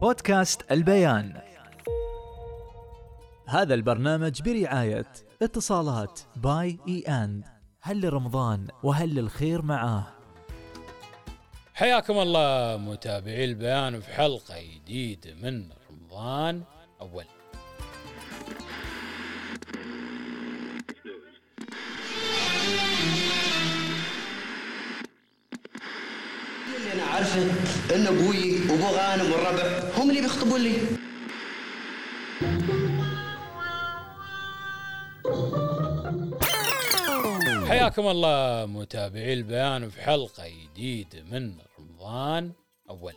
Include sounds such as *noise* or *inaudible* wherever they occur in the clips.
بودكاست البيان. هذا البرنامج برعاية اتصالات by e and هل رمضان وهل الخير معاه؟ حياكم الله متابعي البيان في حلقة جديدة من رمضان أول عارفه إن أبوي وابو غانم والربع هم اللي بيخطبون لي. حياكم الله متابعي البيان في حلقة جديدة من رمضان أول.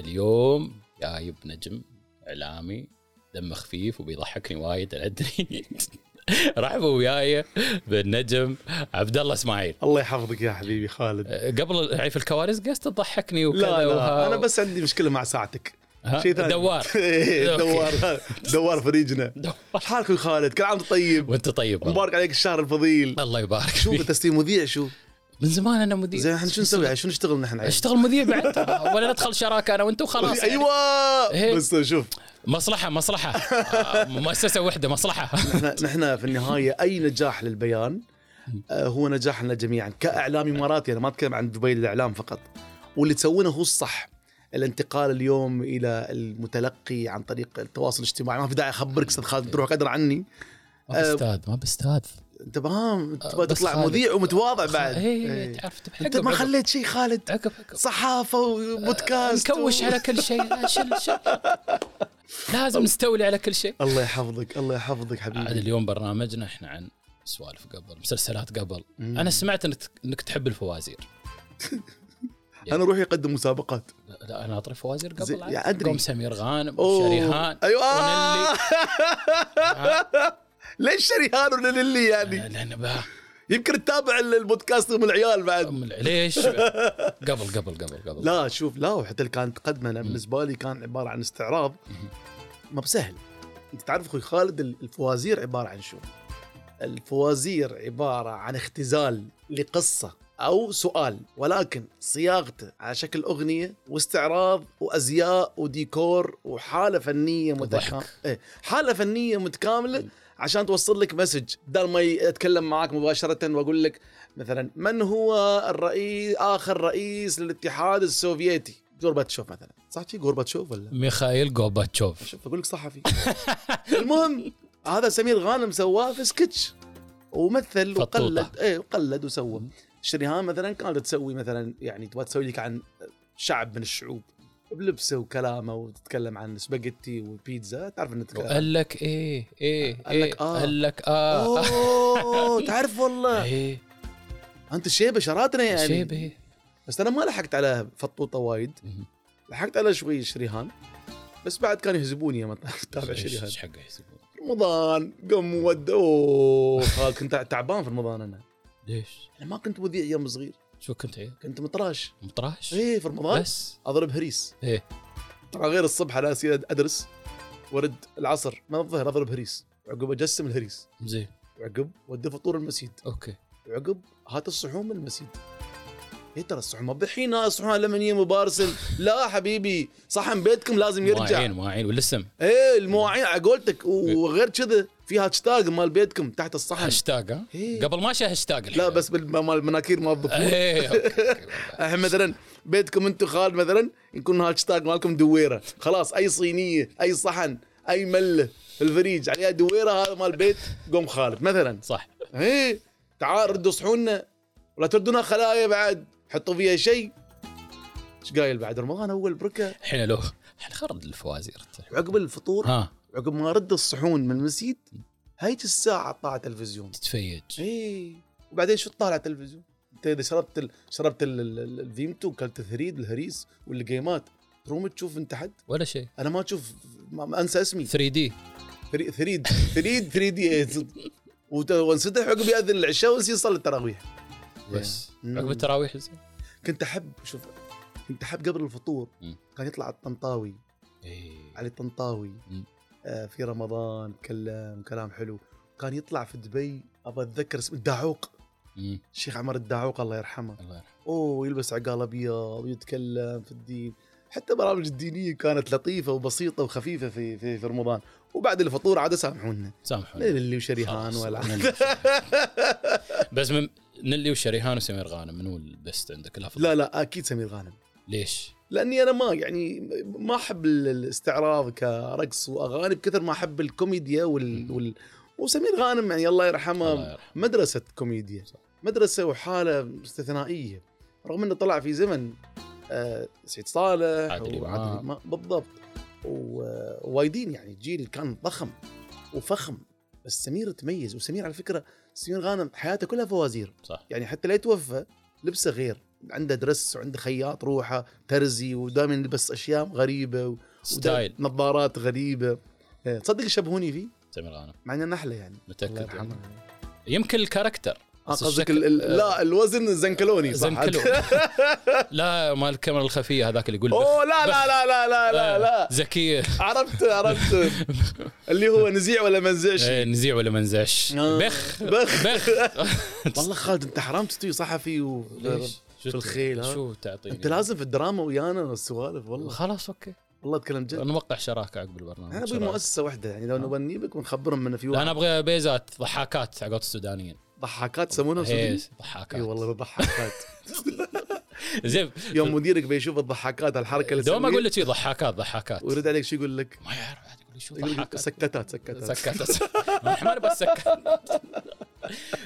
اليوم جايب نجم إعلامي دمه خفيف وبيضحكني وايد أدري. *laughs* *laughs* رحبوا وياي بالنجم عبد الله اسماعيل الله يحفظك يا حبيبي خالد قبل يعني في الكوارث قست تضحكني وكذا لا لا وها- أنا بس عندي مشكلة مع ساعتك؟ شيء ثاني دوار. *laughs* إيه،. دوار دوار فريجنا دوار. حالك يا خالد كل عام طيب وأنت طيب. مبارك عليك الشهر الفضيل الله يبارك شو فيك. انت تصير مذيع شو من زمان أنا مدير زين إحنا شو نسوي؟ شو نشتغل نحن؟ أشتغل مذيع بعد. *laughs* ولا ندخل شراكة أنا وانت وخلاص يعني. أيوه! إيه. بس شوف. مصلحة مصلحة. *laughs* آه، مؤسسة وحدة مصلحة. نحن في النهاية أي نجاح للبيان آه، هو نجاح لنا جميعا. كاعلام اماراتي أنا ما أتكلم عن دبي للإعلام فقط. واللي تسوونه هو الصح. الانتقال اليوم إلى المتلقي عن طريق التواصل الاجتماعي. ما في داعي أخبرك أستاذ خالد تروح قدر عني. ما باستاذ ما باستاذ انت فاهم تبغى بس تطلع خالد. مذيع ومتواضع بعد. إيه إيه. تعرف انت ما خليت شيء خالد؟ عقب عقب. صحافة وبودكاست نكوش و... على كل شيء. شل شل لازم نستولي على كل شيء. الله يحفظك الله يحفظك عاد حبيبي اليوم برنامجنا إحنا عن سوالف قبل مسلسلات قبل. أنا سمعت إنك إنك تحب الفوازير. *laughs* أنا روحي أقدم مسابقات. لا, لا أنا أطري فوازير زي- قبل. عاد. يا أدري. قوم سمير غانم أوه. شريهان أيوه. *laughs* ليش شريهان ولا للي يعني؟ لأن بقى. يمكن تتابع البودكاست من العيال بعد. ليش؟ *laughs* قبل قبل قبل قبل. لا شوف لا وحتى اللي كانت تقدمه أنا بالنسبة لي كان عبارة عن استعراض. ما بسهل. أنت تعرف أخوي خالد الفوازير عبارة عن شو؟ الفوازير عبارة عن اختزال لقصة أو سؤال ولكن صياغته على شكل أغنية واستعراض وأزياء وديكور وحالة فنية متكامله. إيه حالة فنية متكاملة. عشان توصل لك مسج. بدل ما اتكلم معك مباشرة وأقول لك مثلا من هو الرئيس آخر رئيس للاتحاد السوفيتي؟ غورباتشوف مثلا. صح شي غورباتشوف ولا؟ ميخائيل جوباتشوف شوف أقول لك صحفي. *laughs* المهم هذا سمير غانم سواه في سكتش. ومثل فطوطة. وقلد. إيه وقلد وسوى. شريهان مثلا كانت تسوي مثلا يعني تبغى تسوي لك عن شعب من الشعوب. بلبسه وكلامه وتتكلم عن سباجيتي وبيتزا تعرف إنه تتكلم قال لك إيه إيه قال لك إيه آه. قال لك آه. أوه *laughs* تعرف والله. إيه. أنت شيبة شراتنا يعني. شيبة. بس أنا ما لحقت على فطوطة وايد. لحقت على شوي شريهان. بس بعد كانوا يهزبوني اتابع *laughs* إيش- شريهان. إيش حقه يحسبون رمضان قم ود *laughs* أوه خال كنت تعبان في رمضان أنا. ليش؟ أنا ما كنت مذيع يوم صغير. شو كنت إيه؟ كنت مطراش. مطراش؟ إيه في رمضان؟ بس. اضرب هريس إيه. طبعا غير الصبح أنا أدرس ورد العصر. ما الظهر اضرب هريس وعقب أجسم الهريس. زين. وعقب ودي فطور المسيد okay. وعقب هات الصحون من المسيد إيه ترى الصحون؟ ما بحين الصحون لمنيه و parcel لا حبيبي صحن بيتكم لازم يرجع. مواعين مواعين والاسم. إيه المواعين على قولتك. وغير كذا في هاشتاج مال بيتكم تحت الصحن. هاشتاج ها؟ إيه. قبل ما شا هاشتاج لا بس مال المناكير مال الظفور إيه. الحين *laughs* مثلا بيتكم أنتم خالد مثلا يكون هاشتاج مالكم دويرة. خلاص أي صينية أي صحن أي ملة الفريج عليها دويرة هذا مال بيت قوم خالد مثلا. صح. إيه تعال ردوا صحوننا ولا تردونا خلايا بعد. حطوا فيها شيء. إيش قايل بعد؟ رمضان أول بركة. الحين لو الحين خرد الفوازير. عقب الفطور ها. عقب ما رد الصحون من المسجد هيج الساعة طالع تلفزيون تتفيج. إيه. وبعدين شو تطالع تلفزيون؟ أنت إذا شربت ال... شربت ال- ال- ال- الفيمتو وكلت الثريد الهريس والجيمات تروم تشوف أنت حد؟ ولا شيء. أنا ما أشوف ما أنسى اسمي. 3D. ثري- ثريد. ثريد 3D وانسدح عقب يأذن العشاء ونسي يصلي التراويح. بس. عقب التراويح زين. كنت أحب شوف كنت أحب قبل الفطور مم. كان يطلع الطنطاوي. إيه. علي الطنطاوي. آه في رمضان تكلم كلام حلو. كان يطلع في دبي ابى أتذكر اسم الداعوق. الشيخ عمر الداعوق الله يرحمه. الله يرحمه. أوه يلبس عقال أبيض ويتكلم في الدين. حتى برامج الدينية كانت لطيفة وبسيطة وخفيفة في في, في رمضان. وبعد الفطور عاد سامحونا. سامحوني اللي وشريهان ولا. *laughs* بس من نلي وشريهان وسمير غانم منو البست عندك؟ الافضل؟ لا لا أكيد سمير غانم ليش؟ لأني أنا ما يعني ما أحب ال- الاستعراض كرقص وأغاني بكثر ما أحب الكوميديا وال, وال وسمير غانم يعني الله يرحمه الله يرحمه. مدرسة كوميديا مدرسة وحالة استثنائية رغم إنه طلع في زمن آه، سعيد صالح عادل. إمام، بالضبط. ووايدين يعني جيل كان ضخم وفخم بس سمير تميز. وسمير على فكرة سمير غانم حياته كلها فوازير. صح. يعني حتى لا يتوفى لبسه غير. عنده درس وعنده خياط روحه ترزي ودائما يلبس أشياء غريبة و- style. نظارات غريبة. إيه، تصدق يشبهوني فيه؟ سمير غانم. مع إنه نحلة يعني. الله متاكد يرحمه. يعني. يمكن ال character. قصدك الشكل- ال- ال- لا الوزن زنكلوني صح؟ زنكلو *laughs* لا مال الكاميرا الخفية هذاك اللي يقول. أوه لا لا لا لا لا لا, لا. زكية عرفت عرفت. *laughs* اللي هو نذيع ولا ما نذيعش إيه، نذيع ولا ما نذيعش. آه. بخ بخ. بخ. *laughs* والله خالد انت حرام تستوي صحفي و... في الخيل، ها؟ شو تعطيني؟ انت لازم في الدراما ويانا والسوالف والله. خلاص okay. والله أتكلم جد. نوقع شراكة عقب البرنامج أنا شراكة. مؤسسة واحدة يعني لو نبغى نجيبك ونخبرهم انه في أنا أبغى بيزات ضحاكات حقت السودانيين. ضحاكات يسمونها إيه؟ ضحاكات إي والله ضحاكات *laughs* زين. يوم مديرك بيشوف الضحاكات الحركة اللي دوم أقول لك ضحاكات ضحاكات ويرد عليك شو يقول لك؟ ما يعرف عاد يقول شو ضحاكات sketch ات sketch *laughs* ات. sketch إحنا ما نبغى السكت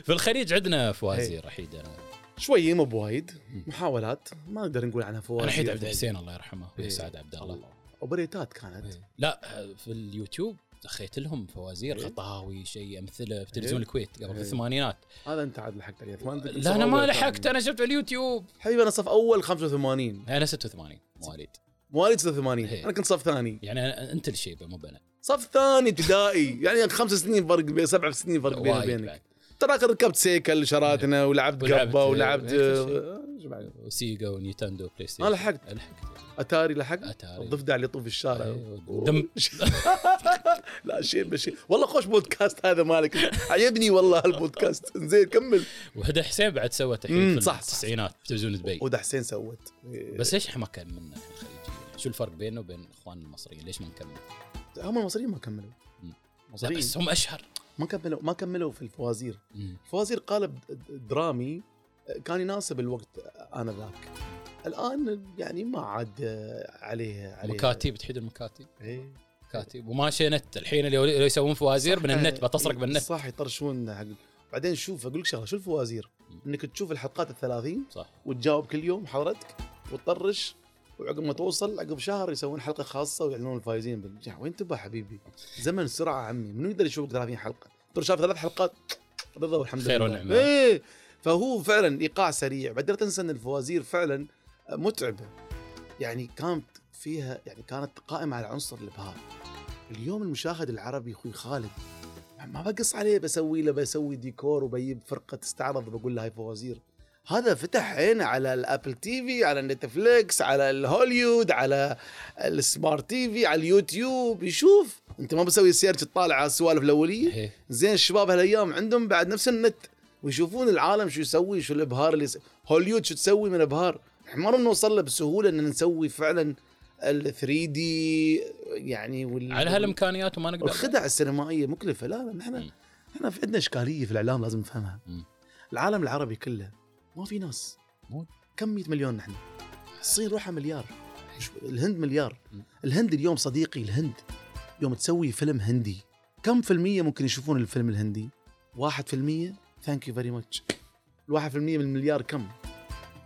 في الخليج عندنا فوازير احيد أنا شوي مو بوايد. محاولات. ما نقدر نقول عنها فوازير أنا احيد عبد الحسين الله يرحمه إيه. ويسعد عبد الله. وبريتات كانت. إيه. لا في اليوتيوب. دخيت لهم فوازير إيه. خطاوي شيء أمثلة في تلفزيون إيه. الكويت قبل في إيه. الثمانينات. هذا أنت عاد لحقت عليه. لا أنا ما لحقت. أنا شفت في اليوتيوب. حبيبي أنا صف أول 85 أنا 86 مواليد. مواليد 86 إيه. أنا كنت صف ثاني. يعني أنت الشيبه مو أنا صف ثاني ابتدائي. *laughs* يعني خمس سنين فرق بين سبع سنين فرق بيني وبينك. تراك ركبت سيكل شراتنا ولعبت قبة ولعبت؟ وسيجا ونينتندو بلاي ستيشن أنا لحقت. لحقت. أتاري لحق أتاري. الضفدع اللي يطوف في الشارع. دم. *laughs* *laughs* لا شيء بشيء والله خوش بودكاست هذا مالك. عجبني والله هالبودكاست زين كمل. وهدى حسين بعد سوت الحين في صح، التسعينات في تلفزيون دبي. وهدى حسين سوت. بس ليش إحنا ما كملنا الحين الخليجيين؟ شو الفرق بيننا وبين إخواننا المصريين؟ ليش ما نكمل؟ هم المصريين ما كملوا. المصريين بس هم أشهر. ما كملوا ما كملوا في الفوازير. مم. الفوازير قالب درامي كان يناسب الوقت انذاك الآن يعني ما عاد عليه عليه. مكاتب تحيد المكاتب. إيه. كاتب. وماشي نت. الحين اللي يسوون فوازير من النت بتسرق بالنت صح يطرشون حق. بعدين شوف أقول لك شغلة شو الفوازير؟ إنك تشوف الحلقات الثلاثين صح. وتجاوب كل يوم حضرتك وتطرش وعقب ما توصل عقب شهر يسوون حلقة خاصة ويعلنون الفايزين بالنجاح وين تبغى حبيبي؟ زمن السرعه عمي. منو يقدر يشوفك 30 حلقة؟ ترى شاف ثلاث حلقات. رضا والحمد خير لله. ونعمة. إيه. فهو فعلا إيقاع سريع. بعدين تنسى إن الفوازير فعلا متعبة. يعني كانت فيها يعني كانت قائمة على عنصر الابهار اليوم المشاهد العربي أخوي خالد ما بقص عليه بسوي له بسوي ديكور وبجيب فرقة استعرض بقول له هاي فوازير هذا فتح عينه على ال Apple TV على نتفليكس على الهوليود على ال smart TV على اليوتيوب يشوف أنت ما بسوي search تطالع على السوالف الأولية إيه. زين الشباب هالأيام عندهم بعد نفس النت ويشوفون العالم شو يسوي شو الإبهار اللي. هوليود شو تسوي من إبهار إحنا ما نوصل له بسهولة إن نسوي فعلا ال 3 دي يعني وال... على هالامكانيات وما نقدر الخدع السينمائية مكلفة. لا لا نحن. إحنا في عندنا اشكاليه في الإعلام لازم نفهمها. مم. العالم العربي كله ما في ناس. مو- كم 100 مليون نحن؟ الصين روحها مليار. الهند مليار. الهند اليوم صديقي الهند. يوم تسوي فيلم هندي. كم في المية ممكن يشوفون الفيلم الهندي؟ واحد في المية؟ thank you very much الواحد في المية من المليار كم؟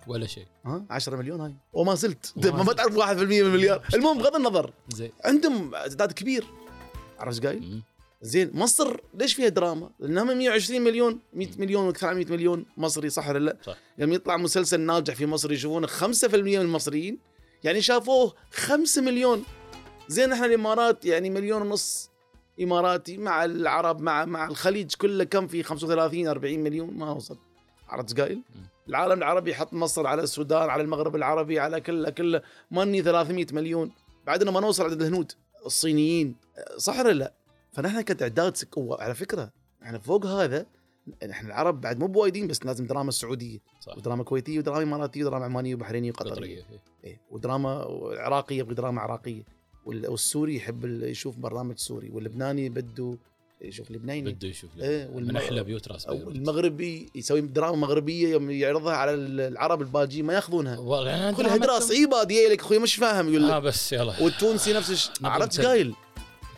ولا شيء. ها؟ 10 مليون هاي. وما زلت. ما. تعرف واحد في المية من المليار. المهم بغض النظر زين. عندهم تعداد كبير. عرفت إيش قايل؟ زين مصر ليش فيها دراما؟ لانها من 120 مليون 100 مليون وأكثر عن 100 مليون مصري صح ولا لا؟ صح. لما يطلع مسلسل ناجح في مصر يشوفونه 5% من المصريين يعني شافوه 5 مليون. زين إحنا الإمارات يعني مليون ونص إماراتي مع العرب مع مع الخليج كله كم في 35 40 مليون؟ ما وصل عرفت قايل؟ العالم العربي يحط مصر على السودان على المغرب العربي على كله كله ماني 300 مليون. بعدنا ما نوصل عدد الهنود الصينيين صح ولا لا؟ فنحن كتعداد سك... على فكرة إحنا فوق هذا إحنا العرب بعد مو بوايدين بس لازم دراما سعودية. صح. ودراما كويتية ودراما إماراتية ودراما عمانية وبحرينية وقطرية. قطرية إيه. ودراما عراقية يبغى دراما عراقية. وال- والسوري يحب يشوف برنامج سوري واللبناني بده يشوف لبناني. بده يشوف إيه، من والم- أحلى بيوت راس بيروت المغربي يسوي دراما مغربية يوم يعرضها على ال- العرب الباجي ما ياخذونها. أنا كلها دراما دراسة. صعيبه ديالك أخوي؟ مش فاهم. يقول آه لك بس يلا. والتونسي نفس الشيء عرفت. قايل.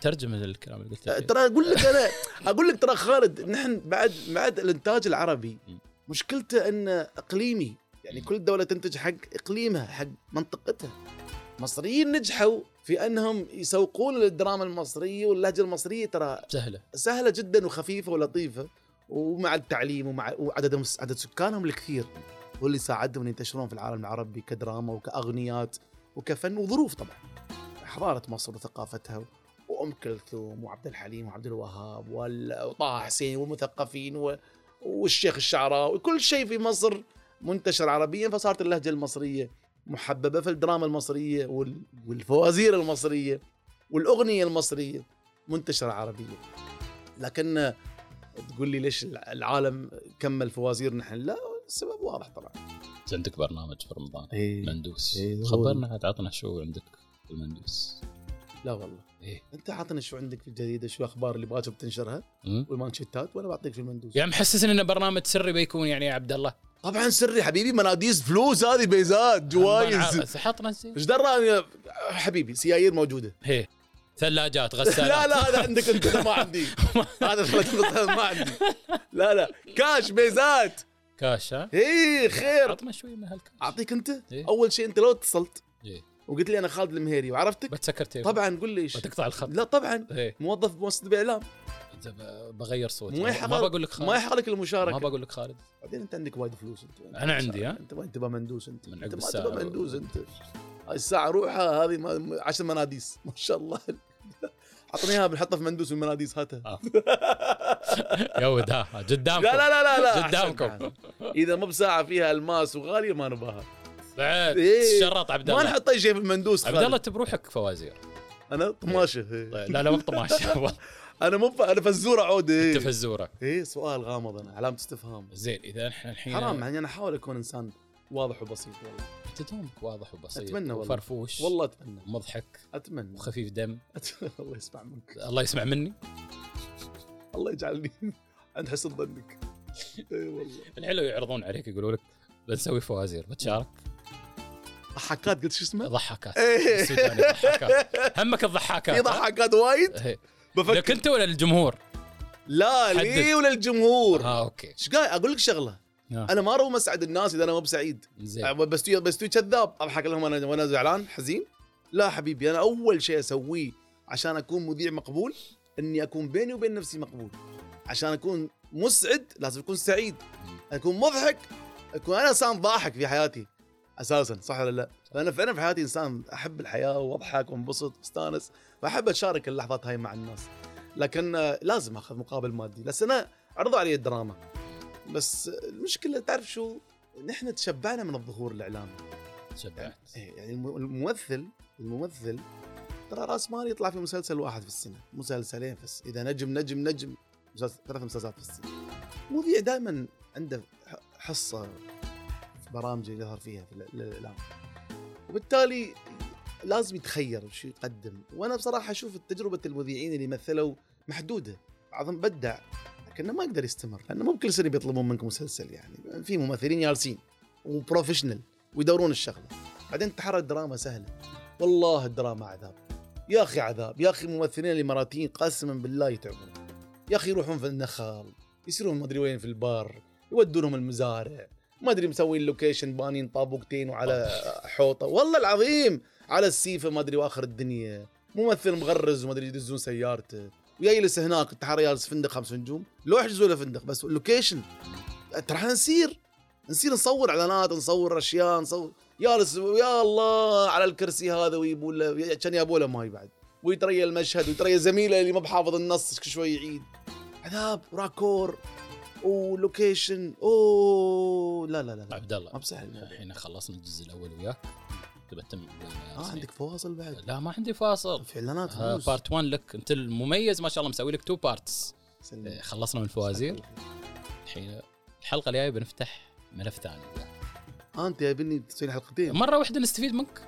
ترجم الكلام اللي قلته ترى أقول لك أنا *laughs* أقول لك ترى خالد نحن بعد بعد الإنتاج العربي. مشكلته انه إقليمي يعني كل دولة تنتج حق إقليمها حق منطقتها. المصريين نجحوا في أنهم يسوقون الدراما المصرية واللهجة المصرية ترى سهلة. سهلة جدا وخفيفة ولطيفة. ومع التعليم ومع وعدد عدد سكانهم الكثير هو اللي ساعدهم إن ينتشرون في العالم العربي كدراما وكأغنيات وكفن وظروف طبعا. حضاره مصر وثقافتها وأم كلثوم وعبد الحليم وعبد الوهاب وطه حسين والمثقفين و- والشيخ الشعراوي وكل شيء في مصر منتشر عربيا فصارت اللهجة المصرية محببة في الدراما المصرية وال- والفوازير المصرية والأغنية المصرية منتشرة عربيا. لكن تقول لي ليش العالم كمل فوازير نحن؟ لا السبب واضح طبعا. عندك برنامج في رمضان. إيه. مندوس. إيه، خبرنا عاد عطنا شو عندك في المندوس. لا والله. إيه. أنت عطنا شو عندك في الجريده شو الاخبار اللي باكر بتنشرها؟ والمانشيتات؟ وأنا بعطيك في المندوس. يعني محسسني انه برنامج سري بيكون يعني يا عبد الله. طبعا سري حبيبي مناديس فلوس هذه بيزات جوائز حطنا زين إيش دراني حبيبي سيايير موجودة. هي. ثلاجات غسالات. لا لا هذا عندك أنت ما عندي. *laughs* هذا ما عندي. لا لا. كاش بيزات. كاش ها؟ إيه خير. عطنا شوي من هالكاش. أعطيك أنت؟ إيه. أول شيء أنت لو اتصلت إيه. وقلت لي أنا خالد المهيري وعرفتك؟ بتسكر طبعا قول لي إيش. وتقطع الخط. لا طبعا. إيه. موظف مؤسسه باعلام إذا ب- بغير صوتي ما يحق ما بقول لك خالد. ما يحق لك ما المشاركه بقول لك خالد. بعدين أنت عندك وايد فلوس انت أنا عندي، ها؟ أنت ما تبغى مندوس أنت. من أنت عقب ما الساعة. تبغى مندوس أنت. هاي الساعة روحها هذه ما- عشر مناديس. *laughs* ما شاء الله. عطني اياها بنحطها في مندوس المناديس هاتها. آه. *laughs* يا ود ها قدامكم. لا لا لا لا قدامكم. إذا مو بساعة فيها الماس وغالية ما نباها بعد. إيه. شرط عبد ما الله. نحط أي شيء في المندوس عبد. الله انت بروحك فوازير. أنا؟ طماشة. طيب، لا لا مو طماش *laughs* أنا مو ف- أنا فزورة عود أنت إيه فزورة. إيه سؤال غامض أنا علامة استفهام. زين إذا إحنا الحين حرام يعني أنا أحاول أكون إنسان واضح وبسيط والله. انت دومك واضح وبسيط أتمنى والله. وفرفوش. والله أتمنى. ومضحك أتمنى. وخفيف دم. أتمنى. *laughs* الله يسمع منك. الله يسمع مني؟ الله يجعلني. عند حسن ظنك اي والله. الحلو يعرضون عليك يقولوا لك بنسوي فوازير بتشارك ضحكات قلت شو اسمه؟ ضحكات. إيه. السوداني ضحكات. همك الضحكات في ضحكات وايد؟ إيه. بفكر لك انت ولا الجمهور؟ لا. لي ولا الجمهور آه okay. إيش قايل أقول لك شغلة. آه. أنا ما اروم اسعد الناس إذا أنا مو بسعيد. زين. بس تو بس تو كذاب. أضحك لهم أنا وأنا زعلان حزين. لا حبيبي أنا أول شيء أسويه عشان أكون مذيع مقبول إني أكون بيني وبين نفسي مقبول. عشان أكون مسعد لازم أكون سعيد. أكون مضحك. اكون أنا انسان ضاحك في حياتي. أساسا صح ولا لا؟ فانا فعلا في حياتي إنسان أحب الحياة وأضحك وانبسط وأستانس فاحب أتشارك اللحظات هاي مع الناس. لكن لازم آخذ مقابل مادي. بس أنا عرضوا علي الدراما. بس المشكلة تعرف شو؟ نحن تشبعنا من الظهور الاعلامي شبعت إيه، يعني الم- الممثل الممثل ترى رأس مال يطلع في مسلسل واحد في السنة. مسلسلين في السنة إذا نجم نجم نجم. مسلسل ثلاث مسلسلات في السنة. مذيع دائما عنده حصة في برامج يظهر فيها في ال- الاعلام وبالتالي لازم يتخير شو يقدم. وأنا بصراحة أشوف تجربه المذيعين اللي مثلوا محدودة. بعضهم بدع لكنه ما يقدر يستمر. لأنه مو بكل سنة بيطلبون منك مسلسل يعني. في ممثلين جالسين وبروفيشنال ويدورون الشغلة. بعدين تحرر الدراما سهلة. والله الدراما عذاب. يا أخي عذاب. يا أخي الممثلين الاماراتيين قسما بالله يتعبون. يا أخي يروحون في النخل يصيرون ما أدري وين في البر يودونهم المزارع. ما أدري مسوين location بانين طابوقتين وعلى حوطة. والله العظيم على السيفه ما أدري وآخر الدنيا. ممثل مغرز وما أدري يدزون سيارته. ويجلس هناك التحرى جالس فندق خمس نجوم. لو يحجزوا له فندق بس ال location ترى إحنا نسير. نسير نصور إعلانات نصور أشياء نصور. جالس يا الله على الكرسي هذا ويبون له كان يابوا له ماي بعد. ويتريى المشهد ويتريى زميله اللي ما بحافظ النص شوي يعيد. عذاب raccord. و location أوه لا لا لا. عبد الله ما بسهل. الحين خلصنا الجزء الأول وياك. تبى تتم آه عندك فواصل بعد. لا ما عندي فاصل في اعلانات آه. part 1 لك. أنت المميز ما شاء الله مسوي لك two parts سلم. خلصنا من الفوازير. الحين الحلقة الجاية بنفتح ملف ثاني. آه أنت جايبني تسوي حلقتين. مرة واحدة نستفيد منك.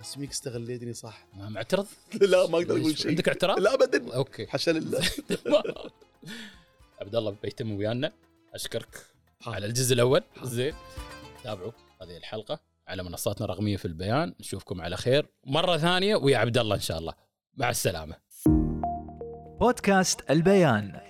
بس ميك استغليتني؟ صح. ما معترض؟ *laughs* لا ما أقدر أقول شيء. عندك اعتراض؟ لا ابدا. okay. حاشا لله *laughs* *laughs* عبد الله بيتم ويانا. أشكرك. على الجزء الأول. زين. تابعوا هذه الحلقة على منصاتنا الرقمية في البيان. نشوفكم على خير. مرة ثانية ويا عبد الله إن شاء الله. مع السلامة. بودكاست البيان.